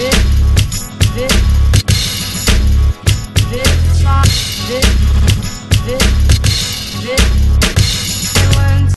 this, this, this, this.